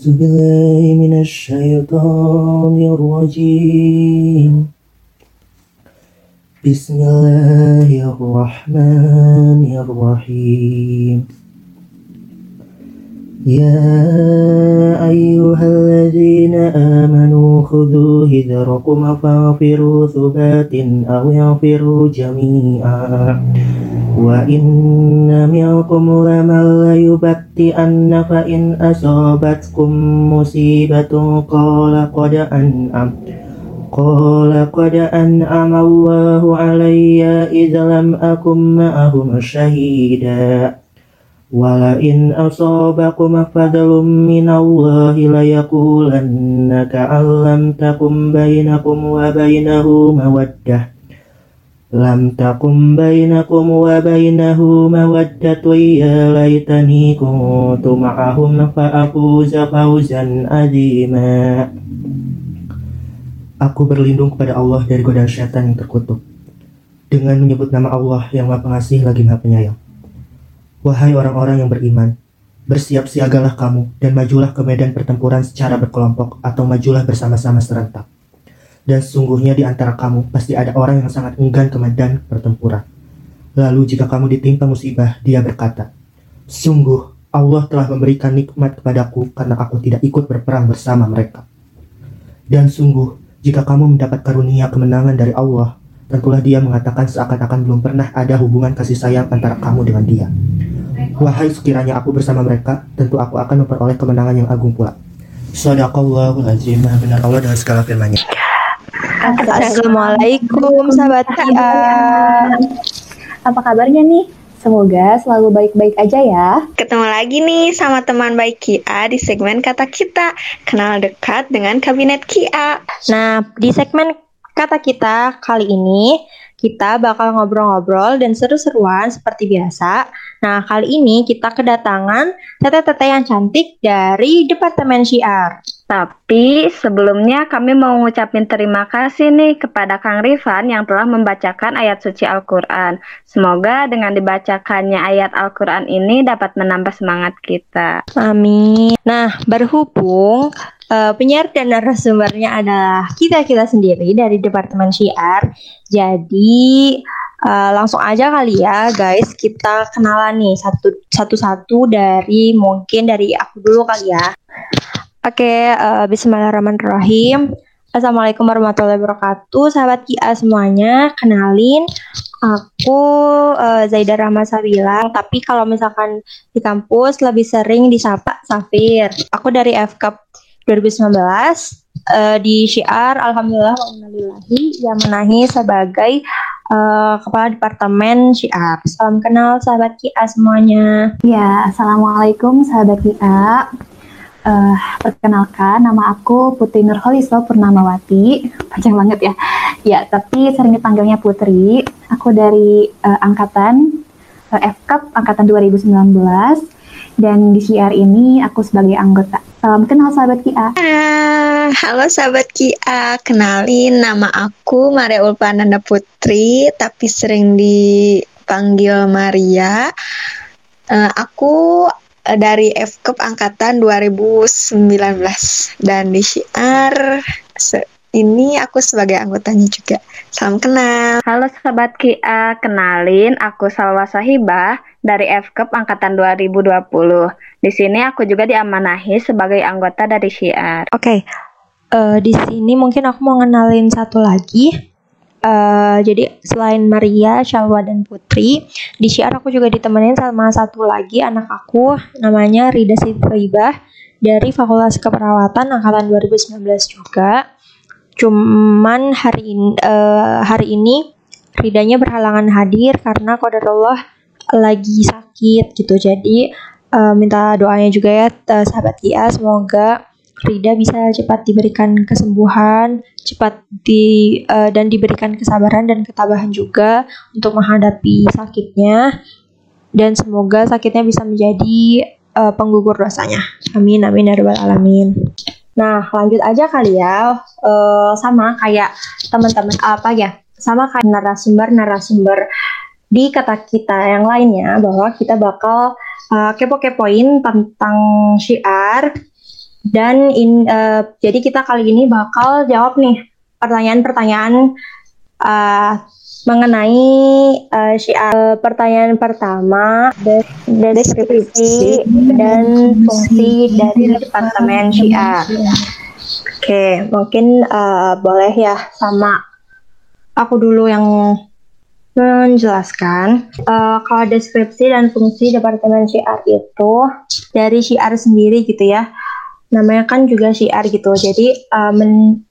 أعوذ بالله من الشيطان الرجيم. بسم الله الرحمن الرحيم. يا أيها الذين آمنوا خذوا هذركم فانفروا ثبات أو انفروا جميعا. وإن منكم لمن ليبتئن فإن أصابتكم مصيبة قال قد أنعم قال قد أنعم الله علي إذ لم أكن معهم شهيدا ولئن أصابكم فضل من الله ليقولن كأن لم تكن بينكم وبينه مودة لم تكن بينكم وبينه مودة يا ليتني كنت معهم فأفوز فوزا عظيما Aku berlindung kepada Allah dari godaan syaitan yang terkutuk dengan menyebut nama Allah yang Maha Pengasih lagi Maha Penyayang. Wahai orang-orang yang beriman, bersiap siagalah kamu dan majulah ke medan pertempuran secara berkelompok atau majulah bersama-sama serentak. Dan sesungguhnya di antara kamu pasti ada orang yang sangat enggan ke medan pertempuran. Lalu jika kamu ditimpa musibah, dia berkata, Sungguh, Allah telah memberikan nikmat kepadaku karena aku tidak ikut berperang bersama mereka. Dan sungguh, jika kamu mendapat karunia kemenangan dari Allah, tentulah dia mengatakan seakan-akan belum pernah ada hubungan kasih sayang antara kamu dengan dia. Wahai sekiranya aku bersama mereka, tentu aku akan memperoleh kemenangan yang agung pula. Sadaqallahul azim, benar Allah dengan segala firman-Nya. Assalamualaikum sahabat Kia. Apa kabarnya nih? Semoga selalu baik-baik aja ya. Ketemu lagi nih sama teman baik Kia di segmen Kata Kita. Kenal dekat dengan Kabinet Kia. Nah, di segmen Kata Kita kali ini kita bakal ngobrol-ngobrol dan seru-seruan seperti biasa. Nah, kali ini kita kedatangan tete-tete yang cantik dari Departemen Syiar. Tapi sebelumnya kami mau ngucapin terima kasih nih kepada Kang Rifan yang telah membacakan ayat suci Al-Quran. Semoga dengan dibacakannya ayat Al-Quran ini dapat menambah semangat kita. Amin. Nah, berhubung uh, penyiar dan narasumbernya adalah kita-kita sendiri dari Departemen Syiar. Jadi uh, langsung aja kali ya guys kita kenalan nih satu satu-satu dari mungkin dari aku dulu kali ya. Oke, okay, uh, Bismillahirrahmanirrahim. Assalamualaikum warahmatullahi wabarakatuh, sahabat Kia semuanya. Kenalin, aku uh, Zaida Rahma Sabila. Tapi kalau misalkan di kampus lebih sering disapa Safir. Aku dari FKAP 2019 uh, di Syiar Alhamdulillah Alhamdulillahi yang menahi sebagai uh, Kepala Departemen Syiar. Salam kenal sahabat Kia semuanya. Ya, Assalamualaikum sahabat Kia. Uh, perkenalkan, nama aku Putri Nurholiswa Purnamawati. Panjang banget ya. Ya, tapi sering dipanggilnya Putri. Aku dari uh, angkatan uh, FKAP angkatan 2019 dan di CR ini aku sebagai anggota. Salam kenal sahabat Kia. Ah, halo sahabat Kia, kenalin nama aku Maria Ulpananda Putri, tapi sering dipanggil Maria. Uh, aku dari FKUP angkatan 2019 dan di Syiar ini aku sebagai anggotanya juga. Salam kenal. Halo sahabat KIA, kenalin aku Salwa Sahibah dari FKUP angkatan 2020. Di sini aku juga diamanahi sebagai anggota dari Syiar. Oke. Okay. Uh, eh, di sini mungkin aku mau ngenalin satu lagi Uh, jadi selain Maria, Shalwa dan Putri, di Syiar aku juga ditemenin sama satu lagi anak aku namanya Rida Sitribah dari Fakultas Keperawatan angkatan 2019 juga. Cuman hari ini, uh, hari ini Ridanya berhalangan hadir karena kodarullah lagi sakit gitu. Jadi uh, minta doanya juga ya sahabat Kia semoga Rida bisa cepat diberikan kesembuhan, cepat di uh, dan diberikan kesabaran dan ketabahan juga untuk menghadapi sakitnya dan semoga sakitnya bisa menjadi uh, penggugur dosanya. Amin amin ya rabbal alamin. Nah, lanjut aja kali ya. Uh, sama kayak teman-teman apa ya? Sama kayak narasumber-narasumber di kata kita yang lainnya bahwa kita bakal uh, kepo-kepoin tentang syiar Dan in, uh, jadi kita kali ini bakal jawab nih pertanyaan-pertanyaan uh, mengenai uh, syiar. Pertanyaan pertama, deskripsi dan fungsi dari departemen syiar. Oke, mungkin uh, boleh ya sama aku dulu yang menjelaskan uh, kalau deskripsi dan fungsi departemen syiar itu dari syiar sendiri gitu ya namanya kan juga syiar gitu. Jadi uh, men,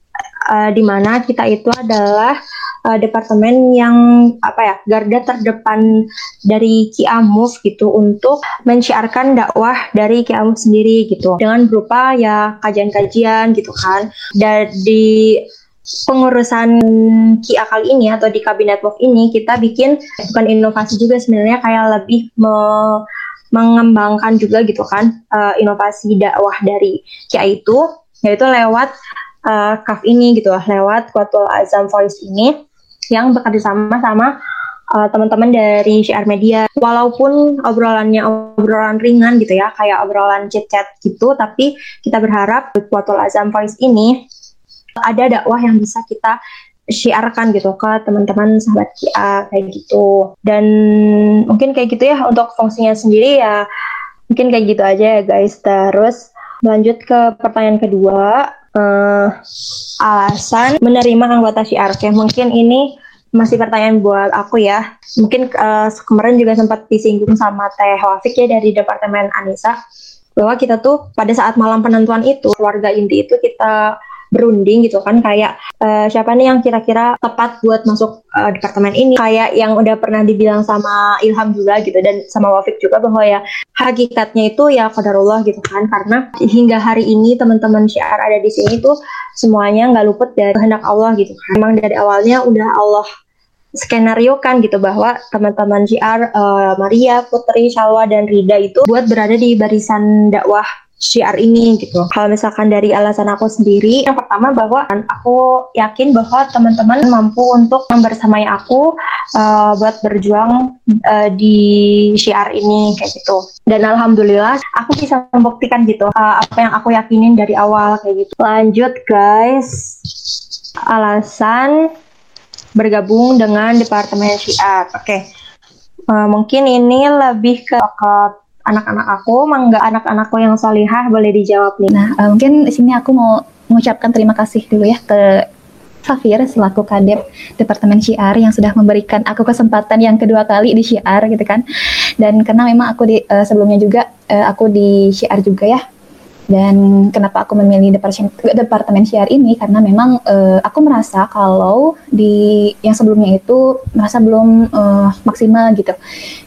uh, di mana kita itu adalah uh, departemen yang apa ya garda terdepan dari Kiamuf gitu untuk menciarkan dakwah dari Kiamuf sendiri gitu. Dengan berupa ya kajian-kajian gitu kan. Dan di pengurusan KIA kali ini atau di kabinet work ini kita bikin bukan inovasi juga sebenarnya kayak lebih me mengembangkan juga gitu kan uh, inovasi dakwah dari KIA itu yaitu lewat uh, KAF ini gitu lewat Kuatul Azam Voice ini yang bekerja sama sama uh, teman-teman dari CR Media. Walaupun obrolannya obrolan ringan gitu ya, kayak obrolan chat-chat gitu, tapi kita berharap Kuatul Azam Voice ini ada dakwah yang bisa kita syiarkan gitu ke teman-teman sahabat Kia kayak gitu. Dan mungkin kayak gitu ya untuk fungsinya sendiri ya mungkin kayak gitu aja ya guys. Terus lanjut ke pertanyaan kedua. Uh, alasan menerima anggota syiar. Oke, mungkin ini masih pertanyaan buat aku ya. Mungkin uh, kemarin juga sempat disinggung sama Teh Wafik ya dari Departemen Anissa bahwa kita tuh pada saat malam penentuan itu keluarga inti itu kita berunding gitu kan kayak uh, siapa nih yang kira-kira tepat buat masuk uh, departemen ini? Kayak yang udah pernah dibilang sama Ilham juga gitu dan sama Wafik juga bahwa ya hakikatnya itu ya qadarullah gitu kan karena hingga hari ini teman-teman syiar ada di sini tuh semuanya nggak luput dari kehendak Allah gitu kan. Memang dari awalnya udah Allah skenario kan gitu bahwa teman-teman JR uh, Maria, Putri, Shalwa dan Rida itu buat berada di barisan dakwah syiar ini gitu. Kalau misalkan dari alasan aku sendiri, yang pertama bahwa aku yakin bahwa teman-teman mampu untuk membersamai aku uh, buat berjuang uh, di syiar ini kayak gitu. Dan alhamdulillah aku bisa membuktikan gitu uh, apa yang aku yakinin dari awal kayak gitu. Lanjut guys, alasan bergabung dengan departemen syiar. Oke. Okay. Uh, mungkin ini lebih ke, ke anak-anak aku, mangga anak-anakku yang solihah boleh dijawab nih. Nah, uh, mungkin di sini aku mau mengucapkan terima kasih dulu ya ke Safir selaku kadep Departemen Syiar yang sudah memberikan aku kesempatan yang kedua kali di Syiar gitu kan. Dan karena memang aku di uh, sebelumnya juga uh, aku di Syiar juga ya dan kenapa aku memilih departemen, departemen syiar ini karena memang uh, aku merasa kalau di yang sebelumnya itu merasa belum uh, maksimal gitu.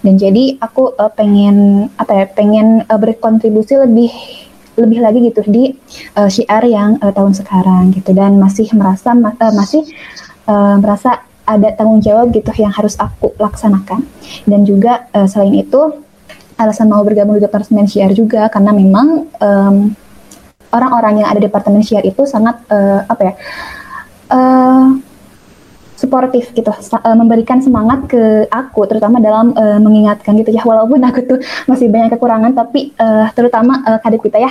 Dan jadi aku uh, pengen apa ya, pengen uh, berkontribusi lebih lebih lagi gitu di uh, syiar yang uh, tahun sekarang gitu dan masih merasa uh, masih uh, merasa ada tanggung jawab gitu yang harus aku laksanakan. Dan juga uh, selain itu alasan mau bergabung di departemen syiar juga karena memang um, orang-orang yang ada di departemen syiar itu sangat uh, apa ya uh, suportif gitu uh, memberikan semangat ke aku terutama dalam uh, mengingatkan gitu ya walaupun aku tuh masih banyak kekurangan tapi uh, terutama uh, kadip kita ya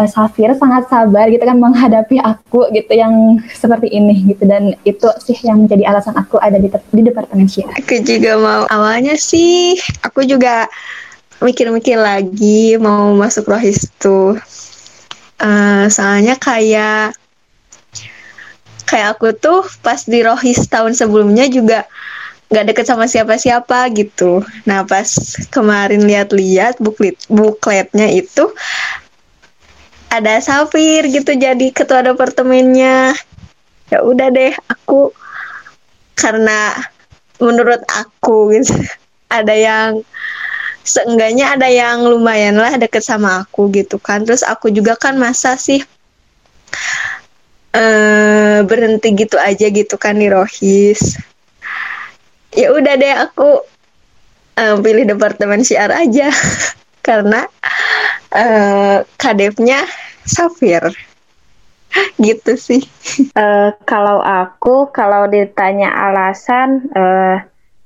uh, Safir sangat sabar gitu kan menghadapi aku gitu yang seperti ini gitu dan itu sih yang menjadi alasan aku ada di, di departemen syiar. Aku juga mau awalnya sih aku juga mikir-mikir lagi mau masuk rohis tuh. Uh, soalnya kayak kayak aku tuh pas di rohis tahun sebelumnya juga nggak deket sama siapa-siapa gitu. Nah pas kemarin lihat-lihat buklet bukletnya itu ada Safir gitu jadi ketua departemennya. Ya udah deh aku karena menurut aku gitu ada yang seenggaknya ada yang lumayan lah deket sama aku gitu kan. Terus aku juga kan masa sih uh, berhenti gitu aja gitu kan di Rohis. Ya udah deh aku uh, pilih departemen siar aja. Karena uh, kadepnya Safir. Gitu sih. Uh, kalau aku kalau ditanya alasan uh,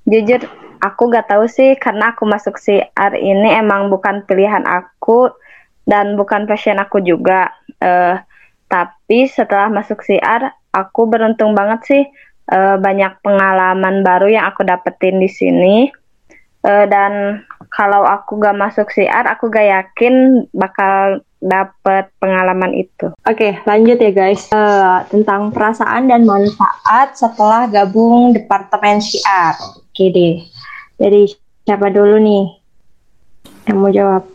jujur aku gak tahu sih karena aku masuk si R ini emang bukan pilihan aku dan bukan passion aku juga. Uh, tapi setelah masuk siar, aku beruntung banget sih uh, banyak pengalaman baru yang aku dapetin di sini. Uh, dan kalau aku gak masuk siar, aku gak yakin bakal dapet pengalaman itu. Oke, lanjut ya guys. Uh, tentang perasaan dan manfaat setelah gabung departemen siar. Oke deh. Jadi siapa dulu nih yang mau jawab?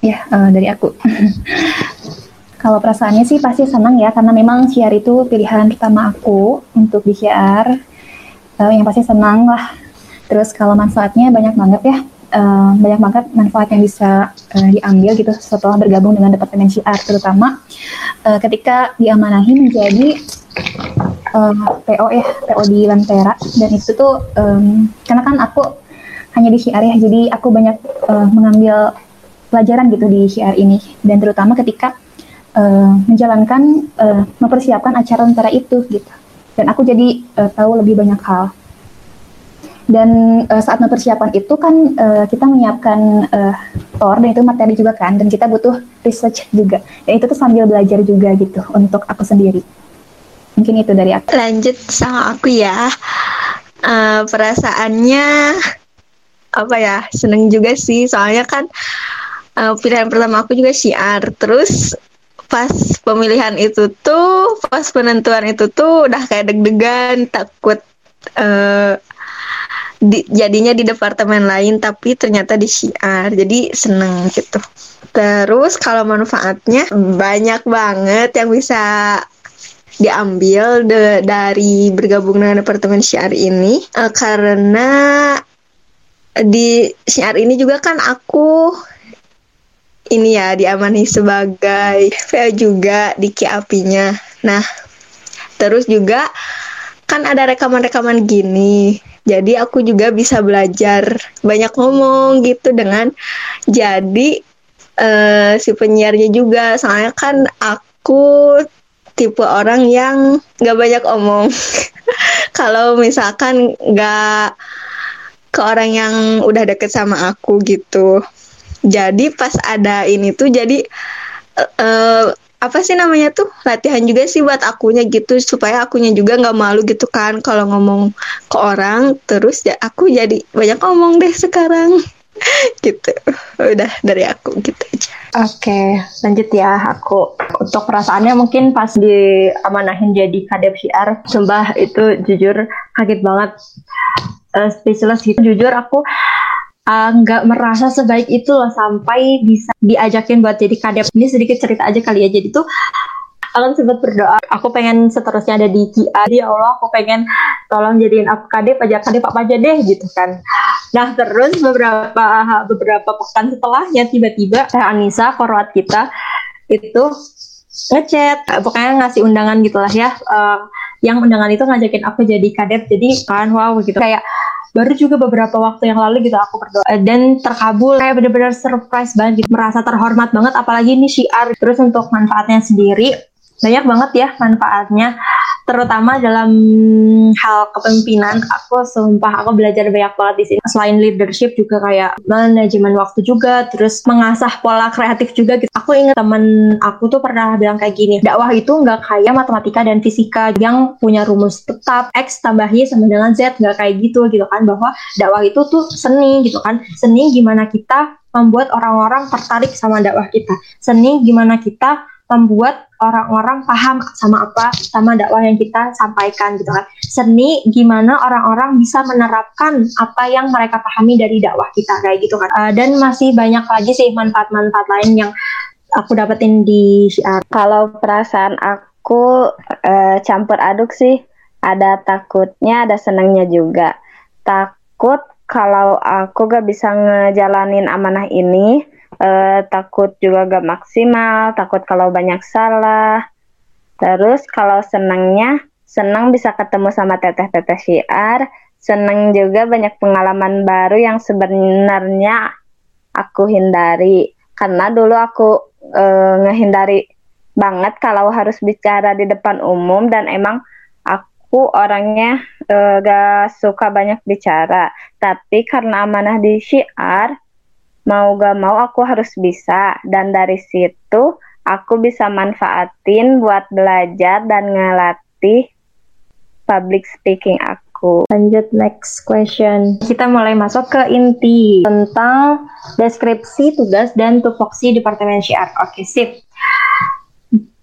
Ya, uh, dari aku. Kalau perasaannya sih pasti senang ya karena memang siar itu pilihan pertama aku untuk di siar. Uh, yang pasti senang lah. Terus kalau manfaatnya banyak banget ya. Uh, banyak banget manfaat yang bisa uh, diambil gitu setelah bergabung dengan departemen siar terutama uh, ketika diamanahi menjadi uh, PO ya PO di Lentera dan itu tuh um, karena kan aku hanya di siar ya. Jadi aku banyak uh, mengambil pelajaran gitu di siar ini. Dan terutama ketika uh, menjalankan uh, mempersiapkan acara antara itu gitu. Dan aku jadi uh, tahu lebih banyak hal. Dan uh, saat mempersiapkan itu kan uh, kita menyiapkan uh, tor dan itu materi juga kan. Dan kita butuh research juga. Dan itu tuh sambil belajar juga gitu untuk aku sendiri. Mungkin itu dari aku. Lanjut sama aku ya. Uh, perasaannya apa ya seneng juga sih. Soalnya kan uh, pilihan pertama aku juga siar terus pas pemilihan itu tuh pas penentuan itu tuh udah kayak deg-degan takut uh, di, jadinya di departemen lain tapi ternyata di siar jadi seneng gitu. Terus kalau manfaatnya banyak banget yang bisa diambil de, dari bergabung dengan departemen syiar ini. Uh, karena di syiar ini juga kan aku ini ya diamani sebagai VA juga di kiapinya. Nah, terus juga kan ada rekaman-rekaman gini. Jadi aku juga bisa belajar banyak ngomong gitu dengan jadi uh, si penyiarnya juga. Soalnya kan aku tipe orang yang gak banyak omong. Kalau misalkan gak ke orang yang udah deket sama aku gitu. Jadi pas ada ini tuh jadi uh, apa sih namanya tuh latihan juga sih buat akunya gitu supaya akunya juga nggak malu gitu kan kalau ngomong ke orang. Terus ya aku jadi banyak ngomong deh sekarang. Gitu. Udah dari aku gitu aja. Oke lanjut ya. Aku untuk perasaannya mungkin pas di amanahin jadi kadep syiar sumpah itu jujur kaget banget uh, speechless gitu jujur aku Eh, nggak uh, merasa sebaik itu loh sampai bisa diajakin buat jadi kadep. Ini sedikit cerita aja kali ya. Jadi tuh aku sempat berdoa, aku pengen seterusnya ada di KIA. Ya Allah, aku pengen tolong jadiin aku kadep aja, kadep apa aja deh gitu kan. Nah terus beberapa beberapa pekan setelahnya tiba-tiba Teh Anissa, korwat kita itu ngechat, pokoknya ngasih undangan gitulah ya. Uh, yang undangan itu ngajakin aku jadi kadep, jadi kan wow gitu. kayak baru juga beberapa waktu yang lalu gitu aku berdoa. Dan terkabul kayak bener-bener surprise banget gitu. Merasa terhormat banget apalagi ini syiar. Terus untuk manfaatnya sendiri banyak banget ya manfaatnya terutama dalam hal kepemimpinan aku sumpah aku belajar banyak banget di sini. Selain leadership juga kayak manajemen waktu juga terus mengasah pola kreatif juga gitu. Aku ingat temen aku tuh pernah bilang kayak gini dakwah itu nggak kayak matematika dan fisika. Yang punya rumus tetap x tambah y sama dengan z nggak kayak gitu gitu kan. Bahwa dakwah itu tuh seni gitu kan. Seni gimana kita membuat orang-orang tertarik sama dakwah kita. Seni gimana kita membuat orang-orang paham sama apa sama dakwah yang kita sampaikan gitu kan. Seni gimana orang-orang bisa menerapkan apa yang mereka pahami dari dakwah kita kayak gitu kan. Uh, dan masih banyak lagi sih manfaat-manfaat lain yang aku dapetin di syiar. Kalau perasaan aku uh, campur aduk sih. Ada takutnya, ada senangnya juga. Takut kalau aku gak bisa ngejalanin amanah ini, uh, takut juga gak maksimal, takut kalau banyak salah. Terus kalau senangnya, senang bisa ketemu sama teteh-teteh syiar, senang juga banyak pengalaman baru yang sebenarnya aku hindari. Karena dulu aku uh, ngehindari banget kalau harus bicara di depan umum dan emang aku orangnya uh, gak suka banyak bicara. Tapi karena amanah di syiar, mau gak mau aku harus bisa dan dari situ aku bisa manfaatin buat belajar dan ngelatih public speaking aku. Lanjut next question. Kita mulai masuk ke inti tentang deskripsi tugas dan tupoksi Departemen Syiar. Oke, sip.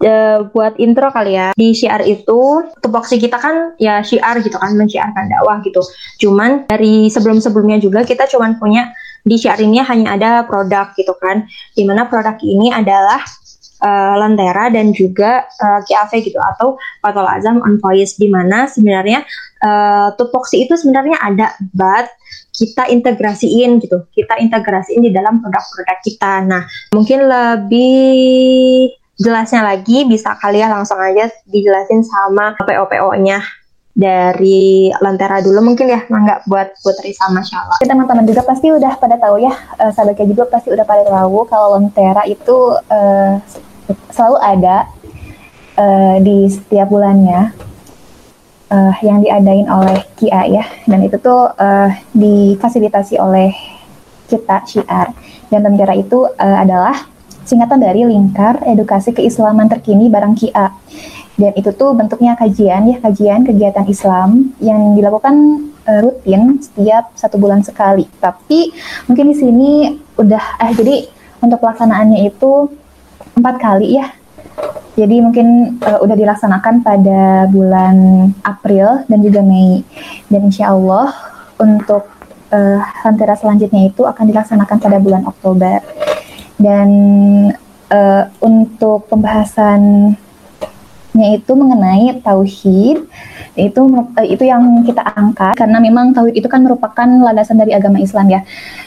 Uh, buat intro kali ya di syiar itu tupoksi kita kan ya syiar gitu kan mensyiarkan dakwah gitu cuman dari sebelum-sebelumnya juga kita cuman punya di syiar ini hanya ada produk gitu kan. Di mana produk ini adalah uh, Lentera dan juga uh, eh, KAV gitu atau Fatul Azam on Voice. Di mana sebenarnya uh, tupoksi itu sebenarnya ada but kita integrasiin gitu. Kita integrasiin di dalam produk-produk kita. Nah mungkin lebih jelasnya lagi bisa kalian langsung aja dijelasin sama PO-PO-nya dari Lentera dulu mungkin ya nggak buat Putri sama Shala. Teman-teman juga pasti udah pada tahu ya, uh, sahabatnya juga pasti udah pada tahu kalau Lentera itu uh, selalu ada uh, di setiap bulannya uh, yang diadain oleh KIA ya dan itu tuh uh, difasilitasi oleh kita Syiar dan Tentera itu uh, adalah singkatan dari Lingkar Edukasi Keislaman Terkini Barang KIA dan itu tuh bentuknya kajian ya kajian kegiatan Islam yang dilakukan uh, rutin setiap satu bulan sekali tapi mungkin di sini udah eh jadi untuk pelaksanaannya itu empat kali ya. Jadi mungkin uh, udah dilaksanakan pada bulan April dan juga Mei. Dan insya Allah untuk uh, selanjutnya itu akan dilaksanakan pada bulan Oktober. Dan uh, untuk pembahasannya itu mengenai tauhid itu uh, itu yang kita angkat karena memang tauhid itu kan merupakan landasan dari agama Islam ya.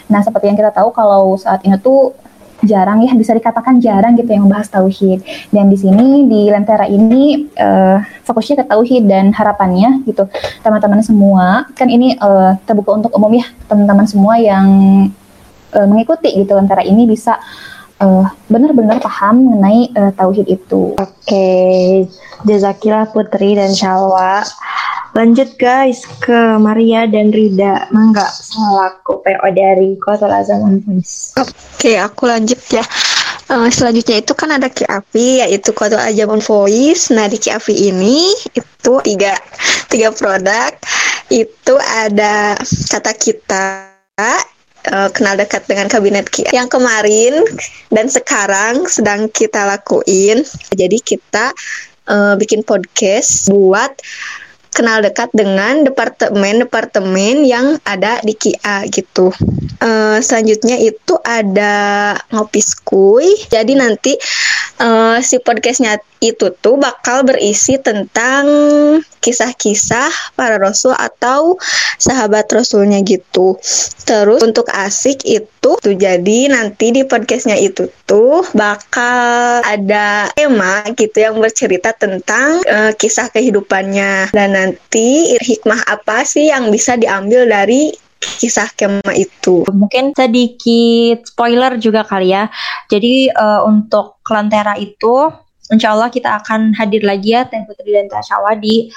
Nah seperti yang kita tahu kalau saat ini tuh jarang ya bisa dikatakan jarang gitu yang membahas tauhid dan di sini di Lentera ini uh, fokusnya ke tauhid dan harapannya gitu teman-teman semua kan ini uh, terbuka untuk umum ya teman-teman semua yang uh, mengikuti gitu Lentera ini bisa uh, benar-benar paham mengenai uh, tauhid itu. Oke, okay. jazakillah Putri dan Shalwa. Lanjut guys ke Maria dan Rida. Mangga selaku PO dari Kota Zaman Voice. Oke, aku lanjut ya. Uh, selanjutnya itu kan ada Kiafi yaitu Kota Ajaban Voice. Nah di Kiafi ini itu tiga tiga produk. Itu ada kata kita uh, kenal dekat dengan kabinet Kia yang kemarin dan sekarang sedang kita lakuin. Jadi kita uh, bikin podcast buat kenal dekat dengan departemen-departemen yang ada di KIA gitu. Uh, selanjutnya itu ada ngopi skuy. Jadi nanti uh, si podcastnya itu tuh bakal berisi tentang kisah-kisah para rasul atau sahabat rasulnya gitu. Terus untuk asik itu tuh jadi nanti di podcastnya itu tuh bakal ada tema gitu yang bercerita tentang uh, kisah kehidupannya dan nanti hikmah apa sih yang bisa diambil dari kisah kema itu. Mungkin sedikit spoiler juga kali ya. Jadi uh, untuk Klantera itu insya Allah kita akan hadir lagi ya Teh Putri dan Tasyawa di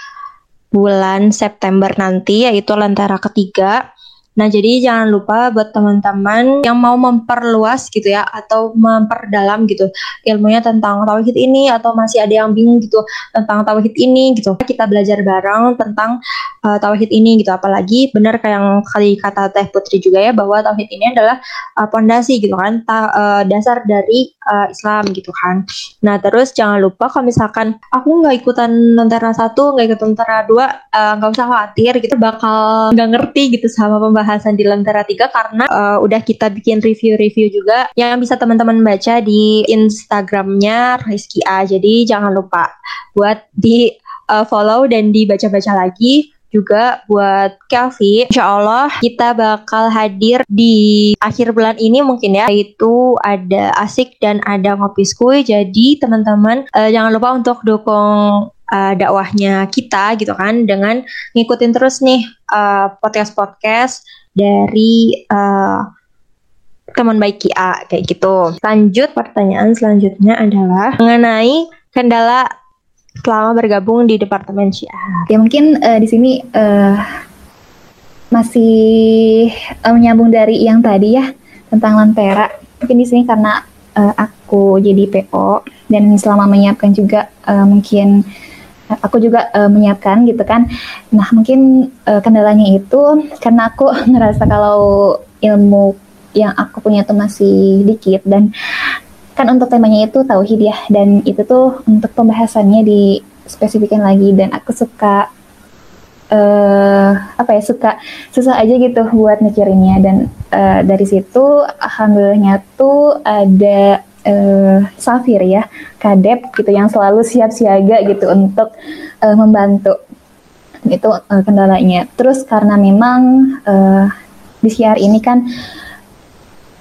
bulan September nanti yaitu Lentera ketiga Nah, jadi jangan lupa buat teman-teman yang mau memperluas gitu ya atau memperdalam gitu ilmunya tentang tauhid ini atau masih ada yang bingung gitu tentang tauhid ini gitu. Kita belajar bareng tentang uh, tauhid ini gitu. Apalagi benar kayak yang kali kata Teh Putri juga ya bahwa tauhid ini adalah pondasi uh, gitu kan, ta, uh, dasar dari uh, Islam gitu kan. Nah, terus jangan lupa kalau misalkan aku nggak ikutan Lentera satu, nggak ikutan Lentera dua, nggak uh, usah khawatir gitu bakal nggak ngerti gitu sama pembahasan pembahasan di Lentera 3 karena uh, udah kita bikin review-review juga yang bisa teman-teman baca di Instagramnya Rizky A. Jadi jangan lupa buat di uh, follow dan dibaca-baca lagi juga buat Kelvi. Insya Allah kita bakal hadir di akhir bulan ini mungkin ya. Itu ada asik dan ada ngopi skui. Jadi teman-teman uh, jangan lupa untuk dukung uh, dakwahnya kita gitu kan dengan ngikutin terus nih uh, podcast-podcast dari uh, teman baik Kia kayak gitu. Lanjut pertanyaan selanjutnya adalah mengenai kendala selama bergabung di Departemen Syiar. Ya mungkin uh, di sini uh, masih uh, menyambung dari yang tadi ya tentang Lantera. Mungkin di sini karena uh, aku jadi PO dan selama menyiapkan juga uh, mungkin aku juga uh, menyiapkan gitu kan. Nah mungkin uh, kendalanya itu karena aku ngerasa kalau ilmu yang aku punya tuh masih dikit dan kan untuk temanya itu tauhid ya dan itu tuh untuk pembahasannya di spesifikan lagi dan aku suka uh, apa ya suka susah aja gitu buat mikirinnya dan uh, dari situ alhamdulillahnya tuh ada uh, Safir ya kadep gitu yang selalu siap siaga gitu untuk uh, membantu itu uh, kendalanya. Terus karena memang uh, di siar ini kan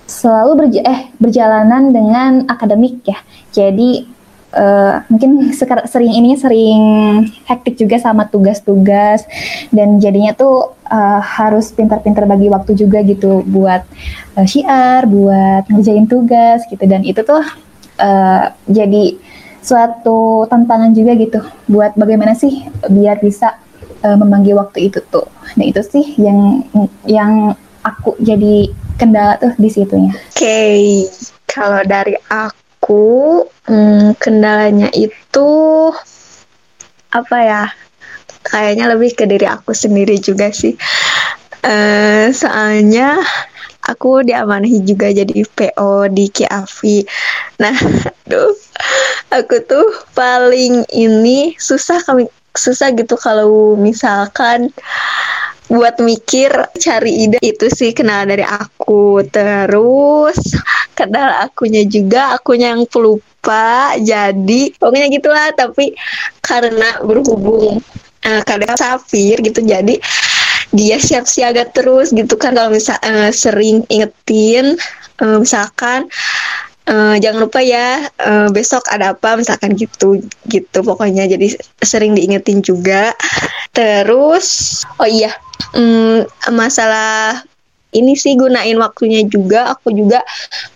selalu berja eh berjalanan dengan akademik ya. Jadi uh, mungkin sering ininya sering hektik juga sama tugas-tugas dan jadinya tuh uh, harus pintar-pintar bagi waktu juga gitu buat uh, syiar, buat ngerjain tugas gitu dan itu tuh uh, jadi suatu tantangan juga gitu buat bagaimana sih biar bisa uh, membagi waktu itu tuh. Nah itu sih yang yang aku jadi kendala tuh di situnya. Oke, okay. kalau dari aku aku hmm, kendalanya itu apa ya kayaknya lebih ke diri aku sendiri juga sih. Uh, soalnya aku diamanahi juga jadi PO di Kiafi nah aduh aku tuh paling ini susah kami susah gitu kalau misalkan buat mikir cari ide. Itu sih kenal dari aku. Terus kenal akunya juga. Akunya yang pelupa. Jadi pokoknya gitulah. Tapi karena berhubung uh, kadang safir gitu jadi dia siap siaga terus gitu kan. Kalau misal uh, sering ingetin uh, misalkan Uh, jangan lupa ya uh, besok ada apa misalkan gitu gitu pokoknya. Jadi sering diingetin juga. Terus oh iya um, masalah ini sih gunain waktunya juga. Aku juga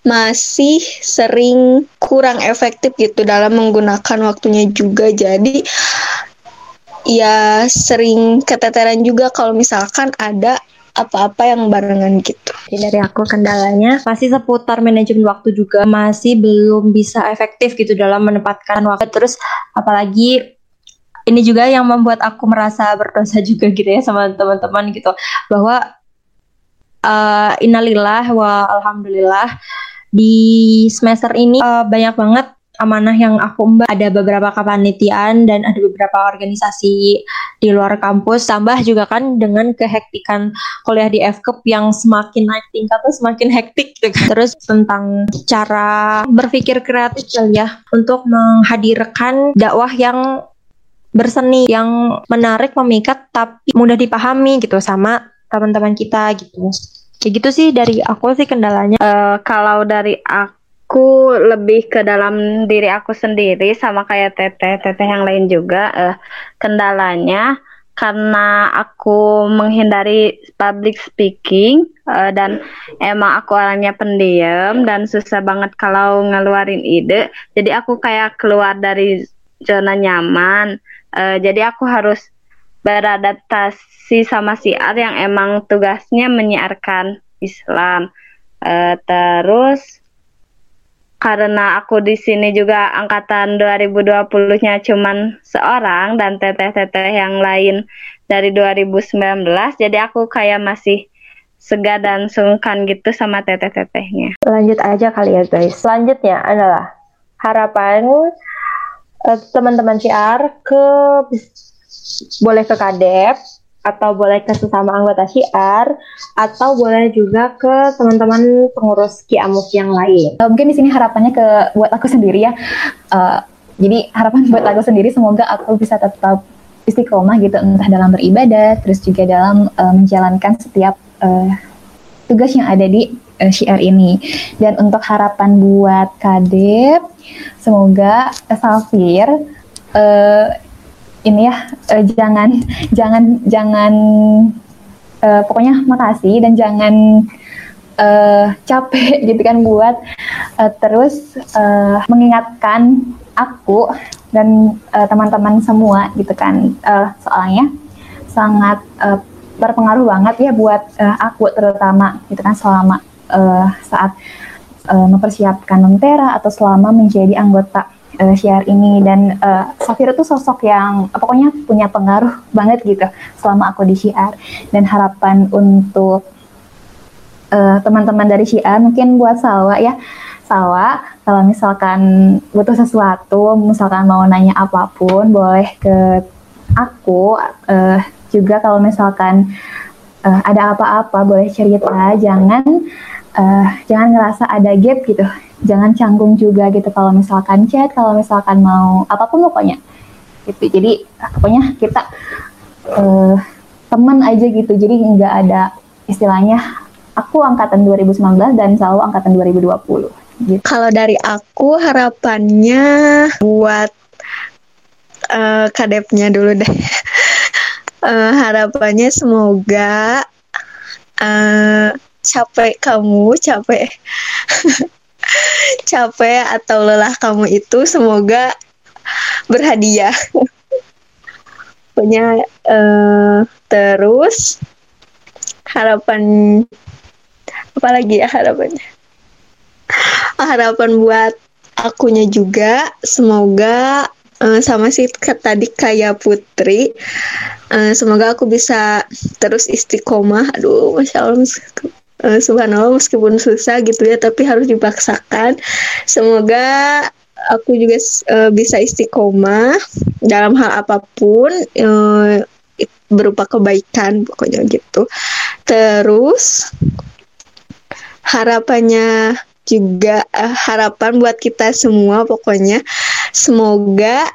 masih sering kurang efektif gitu dalam menggunakan waktunya juga. Jadi ya sering keteteran juga kalau misalkan ada apa-apa yang barengan gitu. Jadi dari aku kendalanya masih seputar manajemen waktu juga masih belum bisa efektif gitu dalam menempatkan waktu. Terus apalagi ini juga yang membuat aku merasa berdosa juga gitu ya sama teman-teman gitu bahwa uh, innalillah wa alhamdulillah di semester ini uh, banyak banget amanah yang aku emban ada beberapa kepanitiaan dan ada beberapa organisasi di luar kampus. Tambah juga kan dengan kehektikan kuliah di FKUP yang semakin naik tingkat tuh semakin hektik gitu kan. terus tentang cara berpikir kreatif ya. Untuk menghadirkan dakwah yang berseni yang menarik memikat tapi mudah dipahami gitu sama teman-teman kita gitu. Kayak gitu sih dari aku sih kendalanya. Uh, kalau dari aku aku lebih ke dalam diri aku sendiri sama kayak teteh. Teteh yang lain juga uh, kendalanya karena aku menghindari public speaking uh, dan emang aku orangnya pendiam dan susah banget kalau ngeluarin ide. Jadi aku kayak keluar dari zona nyaman. Uh, jadi aku harus beradaptasi sama siar yang emang tugasnya menyiarkan Islam. Uh, terus karena aku di sini juga angkatan 2020-nya cuman seorang dan teteh-teteh yang lain dari 2019 jadi aku kayak masih segar dan sungkan gitu sama teteh-tetehnya. Lanjut aja kali ya guys. Selanjutnya adalah harapan uh, teman-teman CR ke boleh ke kadep atau boleh ke sesama anggota syiar atau boleh juga ke teman-teman pengurus kiamuk yang lain. Uh, mungkin di sini harapannya ke buat aku sendiri ya. Uh, jadi harapan buat aku sendiri semoga aku bisa tetap istiqomah gitu entah dalam beribadah terus juga dalam uh, menjalankan setiap uh, tugas yang ada di uh, syiar ini. Dan untuk harapan buat Kadep semoga Safir uh, ini ya uh, jangan jangan jangan uh, pokoknya makasih dan jangan uh, capek gitu kan buat uh, terus uh, mengingatkan aku dan teman-teman uh, semua gitu kan. Uh, soalnya sangat uh, berpengaruh banget ya buat uh, aku terutama gitu kan selama uh, saat uh, mempersiapkan Nontera atau selama menjadi anggota uh, syiar ini. Dan uh, Safira tuh sosok yang pokoknya punya pengaruh banget gitu selama aku di syiar dan harapan untuk teman-teman uh, dari syiar mungkin buat Salwa ya. Salwa kalau misalkan butuh sesuatu misalkan mau nanya apa pun boleh ke aku uh, juga kalau misalkan uh, ada apa-apa boleh cerita. Jangan uh, jangan ngerasa ada gap gitu jangan canggung juga gitu kalau misalkan chat kalau misalkan mau apa pun pokoknya. Gitu. Jadi pokoknya kita uh, teman aja gitu. Jadi nggak ada istilahnya aku angkatan 2019 dan selalu angkatan 2020 gitu. kalau dari aku harapannya buat uh, kadepnya dulu deh. Uh, harapannya semoga uh, capek kamu capek capek atau lelah kamu itu semoga berhadiah. Punya uh, terus harapan apa lagi ya harapannya? Harapan buat akunya juga semoga uh, sama si tadi kayak Putri uh, semoga aku bisa terus istiqomah. Aduh masya Allah uh, subhanallah meskipun susah gitu ya tapi harus dipaksakan. Semoga aku juga uh, bisa istiqomah dalam hal apa pun uh, berupa kebaikan pokoknya gitu. Terus harapannya juga uh, harapan buat kita semua pokoknya semoga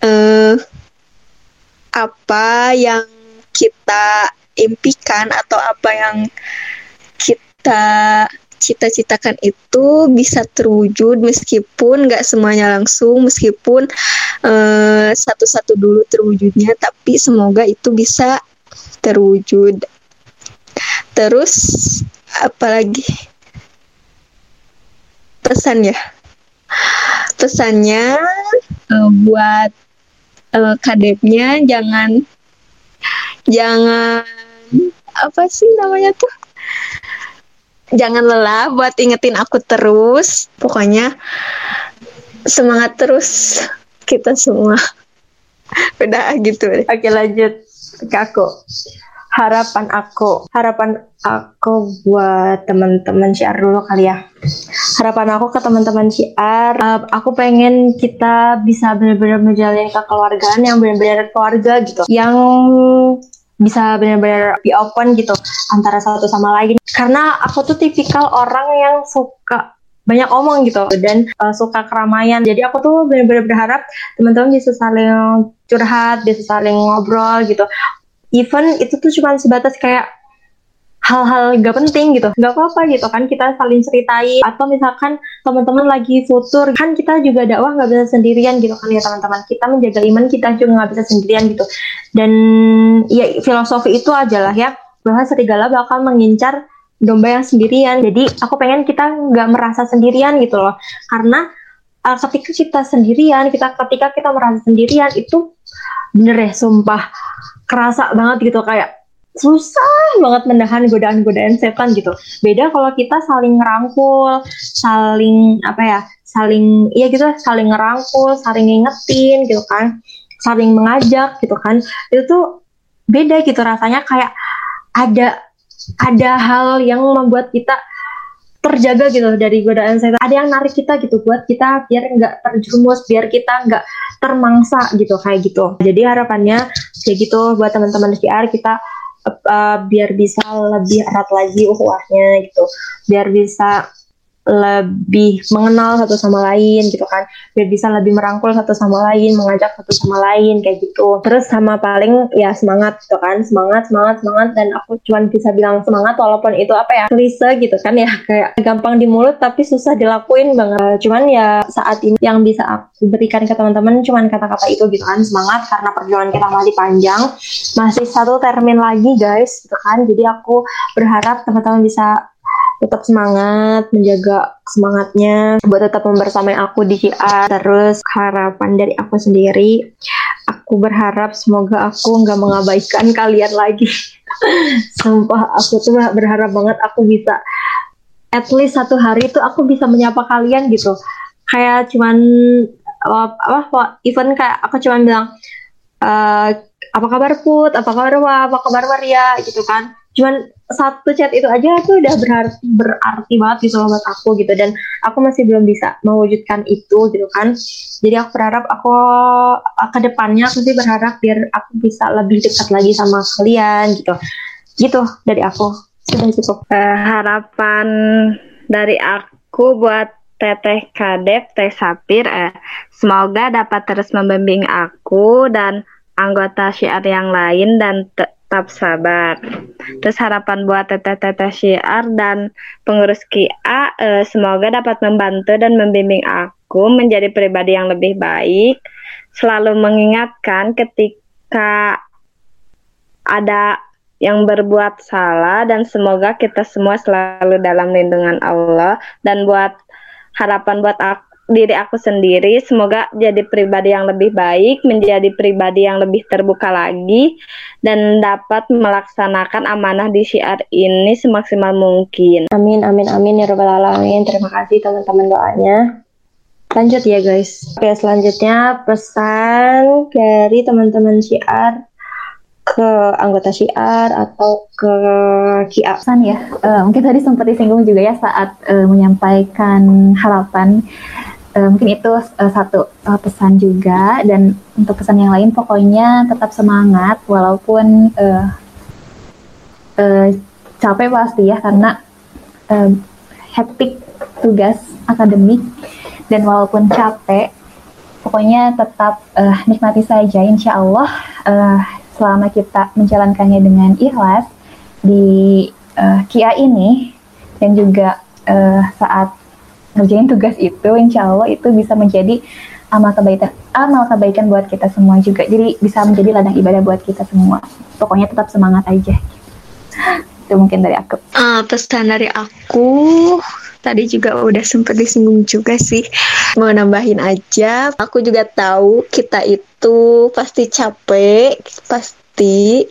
uh, apa yang kita impikan atau apa yang kita cita-citakan itu bisa terwujud meskipun nggak semuanya langsung meskipun satu satu-satu dulu terwujudnya tapi semoga itu bisa terwujud. Terus apalagi ya? Pesannya uh, buat uh, kadepnya jangan jangan apa sih namanya tuh jangan lelah buat ingetin aku terus. Pokoknya semangat terus kita semua. Udah gitu. Oke lanjut ke aku. Harapan aku, harapan aku buat teman-teman syiar dulu kali ya. Harapan aku ke teman-teman syiar, uh, aku pengen kita bisa benar-benar menjalin kekeluargaan yang benar-benar keluarga gitu, yang bisa benar-benar be open gitu antara satu sama lain. Karena aku tuh tipikal orang yang suka banyak omong gitu dan uh, suka keramaian. Jadi aku tuh benar-benar berharap teman-teman bisa saling curhat bisa saling ngobrol gitu. Even itu tuh cuma sebatas kayak hal-hal gak penting gitu. Gak apa-apa gitu kan kita saling ceritain. Atau misalkan teman-teman lagi futur kan kita juga dakwah nggak bisa sendirian gitu kan ya teman-teman. Kita menjaga iman kita juga nggak bisa sendirian gitu. Dan ya filosofi itu adalah ya bahwa serigala bakal mengincar domba yang sendirian. Jadi aku pengen kita nggak merasa sendirian gitu loh. Karena uh, ketika kita sendirian kita ketika kita merasa sendirian itu bener ya sumpah kerasa banget gitu. Kayak susah banget menahan godaan-godaan setan gitu. Beda kalau kita saling ngerangkul, saling apa ya, saling iya gitu, saling ngerangkul, saling ngingetin gitu kan, saling mengajak gitu kan. Itu tuh beda gitu rasanya kayak ada ada hal yang membuat kita terjaga gitu dari godaan setan. Ada yang narik kita gitu buat kita biar nggak terjerumus, biar kita nggak termangsa gitu kayak gitu. Jadi harapannya kayak gitu buat teman-teman PR kita uh, biar bisa lebih erat lagi ukhuwahnya gitu. Biar bisa lebih mengenal satu sama lain gitu kan. Biar bisa lebih merangkul satu sama lain mengajak satu sama lain kayak gitu. Terus sama paling ya semangat gitu kan. Semangat semangat semangat. Dan aku cuma bisa bilang semangat walaupun itu apa ya klise gitu kan ya. Kayak gampang di mulut tapi susah dilakuin banget. Cuman ya saat ini yang bisa aku berikan ke teman-teman cuman kata-kata itu gitu kan. Semangat karena perjuangan kita masih panjang. Masih satu termin lagi guys gitu kan. Jadi aku berharap teman-teman bisa tetap semangat, menjaga semangatnya buat tetap membersamai aku di GR. Terus harapan dari aku sendiri, aku berharap semoga aku nggak mengabaikan kalian lagi. Sumpah aku tuh berharap banget aku bisa at least satu hari itu aku bisa menyapa kalian gitu. Kayak cuman apa, apa even kayak aku cuman bilang uh, apa kabar Put? Apa kabar Wah apa kabar Maria? gitu kan cuman satu chat itu aja tuh udah berarti, berarti banget gitu loh aku gitu. Dan aku masih belum bisa mewujudkan itu gitu kan. Jadi aku berharap aku ke depannya aku sih berharap biar aku bisa lebih dekat lagi sama kalian gitu. Gitu dari aku. Sudah cukup. Uh, harapan dari aku buat Teteh Kadep, Teh Sapir, eh, semoga dapat terus membimbing aku dan anggota syiar yang lain dan tetap sabar. Terus harapan buat teteh-teteh syiar dan pengurus KIA eh, semoga dapat membantu dan membimbing aku menjadi pribadi yang lebih baik, selalu mengingatkan ketika ada yang berbuat salah dan semoga kita semua selalu dalam lindungan Allah dan buat harapan buat aku diri aku sendiri semoga jadi pribadi yang lebih baik, menjadi pribadi yang lebih terbuka lagi dan dapat melaksanakan amanah di syiar ini semaksimal mungkin. Amin amin amin ya robbal alamin. Terima kasih teman-teman doanya. Lanjut ya guys. Oke, selanjutnya pesan dari teman-teman syiar ke anggota syiar atau ke KIA. Pesan ya, uh, mungkin tadi sempat disinggung juga ya saat uh, menyampaikan harapan uh, mungkin itu uh, satu uh, pesan juga. Dan untuk pesan yang lain pokoknya tetap semangat walaupun uh, uh, capek pasti ya karena uh, hektik tugas akademik. Dan walaupun capek pokoknya tetap uh, nikmati saja insya Allah uh, selama kita menjalankannya dengan ikhlas di uh, KIA ini dan juga uh, saat ngerjain tugas itu insya Allah itu bisa menjadi amal kebaikan amal kebaikan buat kita semua juga. Jadi bisa menjadi ladang ibadah buat kita semua. Pokoknya tetap semangat aja. Itu mungkin dari aku. Uh, pesan dari aku tadi juga udah sempat disinggung juga sih. Mau nambahin aja aku juga tahu kita itu pasti capek pasti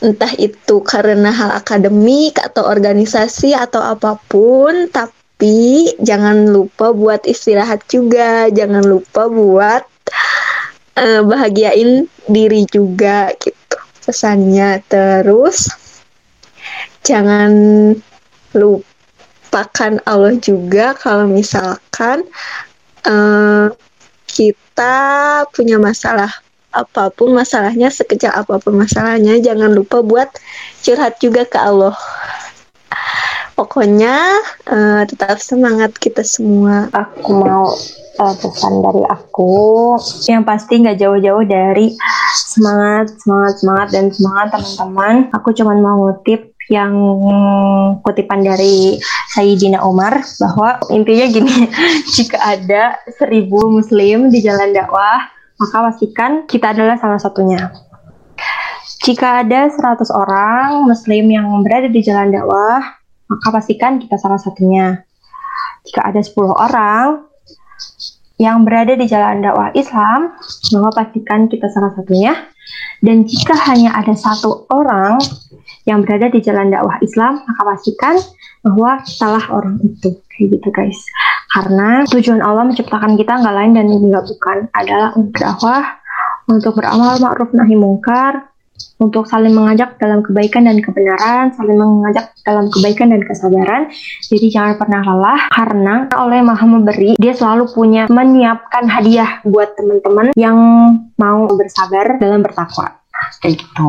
entah itu karena hal akademik atau organisasi atau apa pun tapi tapi jangan lupa buat istirahat juga. Jangan lupa buat uh, bahagiain diri juga gitu. Pesannya. Terus jangan lupakan Allah juga kalau misalkan uh, kita punya masalah apa pun masalahnya sekecil apa pun masalahnya jangan lupa buat curhat juga ke Allah pokoknya uh, tetap semangat kita semua. Aku mau uh, pesan dari aku yang pasti nggak jauh-jauh dari semangat, semangat, semangat dan semangat teman-teman. Aku cuma mau ngutip yang kutipan dari Sayyidina Umar bahwa intinya gini, jika ada seribu muslim di jalan dakwah, maka pastikan kita adalah salah satunya. Jika ada 100 orang muslim yang berada di jalan dakwah, maka pastikan kita salah satunya. Jika ada 10 orang yang berada di jalan dakwah Islam, maka pastikan kita salah satunya. Dan jika hanya ada satu orang yang berada di jalan dakwah Islam, maka pastikan bahwa salah orang itu. Kayak gitu guys. Karena tujuan Allah menciptakan kita nggak lain dan nggak bukan adalah untuk dakwah, untuk beramal ma'ruf nahi mungkar, untuk saling mengajak dalam kebaikan dan kebenaran, saling mengajak dalam kebaikan dan kesabaran. Jadi jangan pernah lelah karena oleh Maha Memberi, dia selalu punya menyiapkan hadiah buat teman-teman yang mau bersabar dalam bertakwa. Kayak gitu.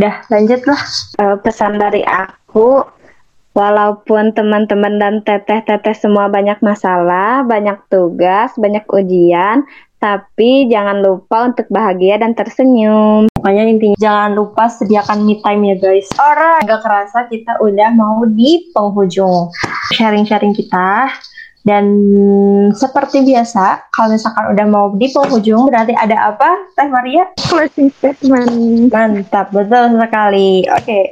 Dah, lanjutlah. Uh, pesan dari aku, walaupun teman-teman dan teteh-teteh semua banyak masalah, banyak tugas, banyak ujian, tapi jangan lupa untuk bahagia dan tersenyum. Pokoknya intinya jangan lupa sediakan me time ya guys. Orang Gak kerasa kita udah mau di penghujung sharing-sharing kita. Dan seperti biasa, kalau misalkan udah mau di penghujung, berarti ada apa, Teh Maria? Closing statement. Mantap, betul sekali. Oke, okay.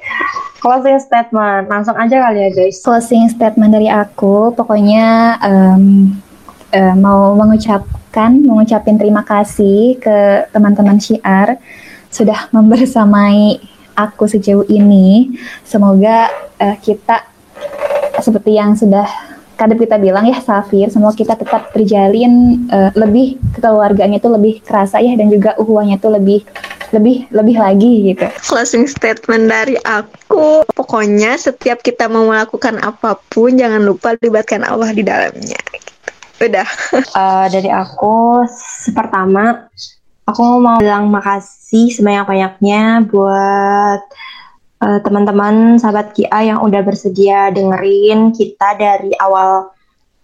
closing statement. Langsung aja kali ya guys. Closing statement dari aku, pokoknya um, uh, mau mengucapkan, mengucapin terima kasih ke teman-teman Syiar sudah membersamai aku sejauh ini. Semoga uh, kita seperti yang sudah kadang kita bilang ya Safir, semoga kita tetap terjalin uh, lebih kekeluarganya itu lebih kerasa ya dan juga uhuahnya itu lebih lebih lebih lagi gitu. Closing statement dari aku, pokoknya setiap kita mau melakukan apa pun jangan lupa libatkan Allah di dalamnya. Udah. Uh, dari aku pertama aku mau bilang makasih sebanyak-banyaknya buat uh, teman-teman sahabat Kia yang udah bersedia dengerin kita dari awal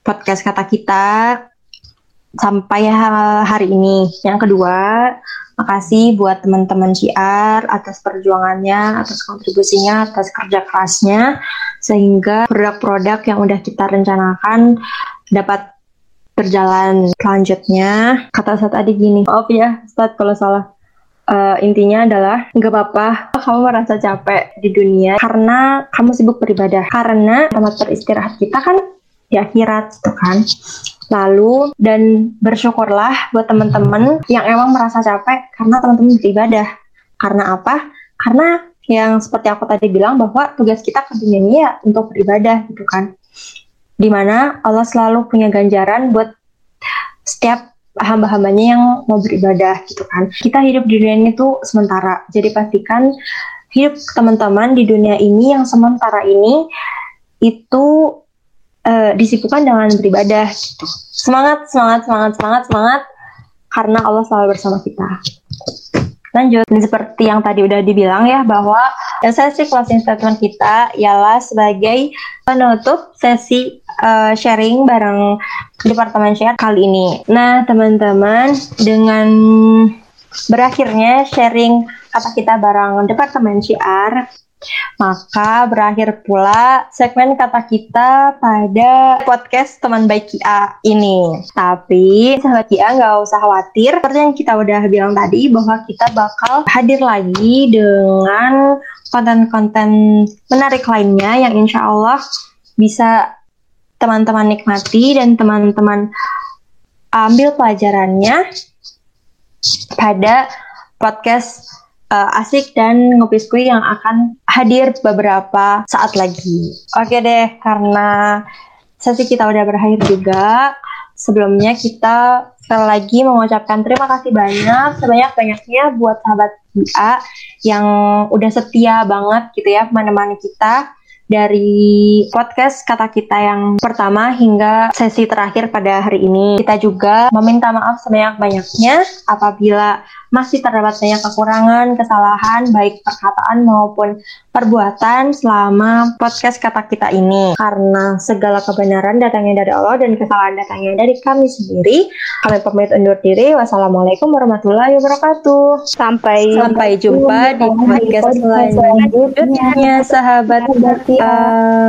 podcast kata kita sampai hari ini. Yang kedua, makasih buat teman-teman Syiar atas perjuangannya, atas kontribusinya, atas kerja kerasnya, sehingga produk-produk yang udah kita rencanakan dapat berjalan selanjutnya. Kata saat tadi gini, maaf ya Ustaz kalau salah. Uh, intinya adalah nggak apa-apa. Kamu merasa capek di dunia karena kamu sibuk beribadah. Karena tempat beristirahat kita kan di akhirat gitu kan. Lalu dan bersyukurlah buat teman-teman yang emang merasa capek karena teman-teman beribadah. Karena apa? Karena yang seperti aku tadi bilang bahwa tugas kita ke dunia ini ya untuk beribadah gitu kan di mana Allah selalu punya ganjaran buat setiap hamba-hambanya yang mau beribadah gitu kan. Kita hidup di dunia ini tuh sementara. Jadi pastikan hidup teman-teman di dunia ini yang sementara ini itu uh, disibukkan dengan beribadah gitu. Semangat, semangat, semangat, semangat, semangat karena Allah selalu bersama kita. Lanjut, dan seperti yang tadi udah dibilang ya bahwa sesi closing statement kita ialah sebagai penutup sesi uh, sharing bareng Departemen Share kali ini. Nah, teman-teman, dengan berakhirnya sharing kata kita bareng Departemen Share maka berakhir pula segmen kata kita pada podcast teman baik Kia ini. Tapi sahabat Kia nggak usah khawatir. Seperti yang kita udah bilang tadi bahwa kita bakal hadir lagi dengan konten-konten menarik lainnya yang insya Allah bisa teman-teman nikmati dan teman-teman ambil pelajarannya pada podcast uh, asik dan ngopi skui yang akan hadir beberapa saat lagi. Oke deh, karena sesi kita udah berakhir juga. Sebelumnya kita sekali lagi mengucapkan terima kasih banyak sebanyak-banyaknya buat sahabat BA yang udah setia banget gitu ya menemani kita dari podcast kata kita yang pertama hingga sesi terakhir pada hari ini. Kita juga meminta maaf sebanyak-banyaknya apabila masih terdapat banyak kekurangan, kesalahan, baik perkataan maupun perbuatan selama podcast kata kita ini. Karena segala kebenaran datangnya dari Allah dan kesalahan datangnya dari kami sendiri. Kami pamit undur diri. Wassalamualaikum warahmatullahi wabarakatuh. Sampai sampai jumpa di podcast selanjutnya, sahabat. Uh,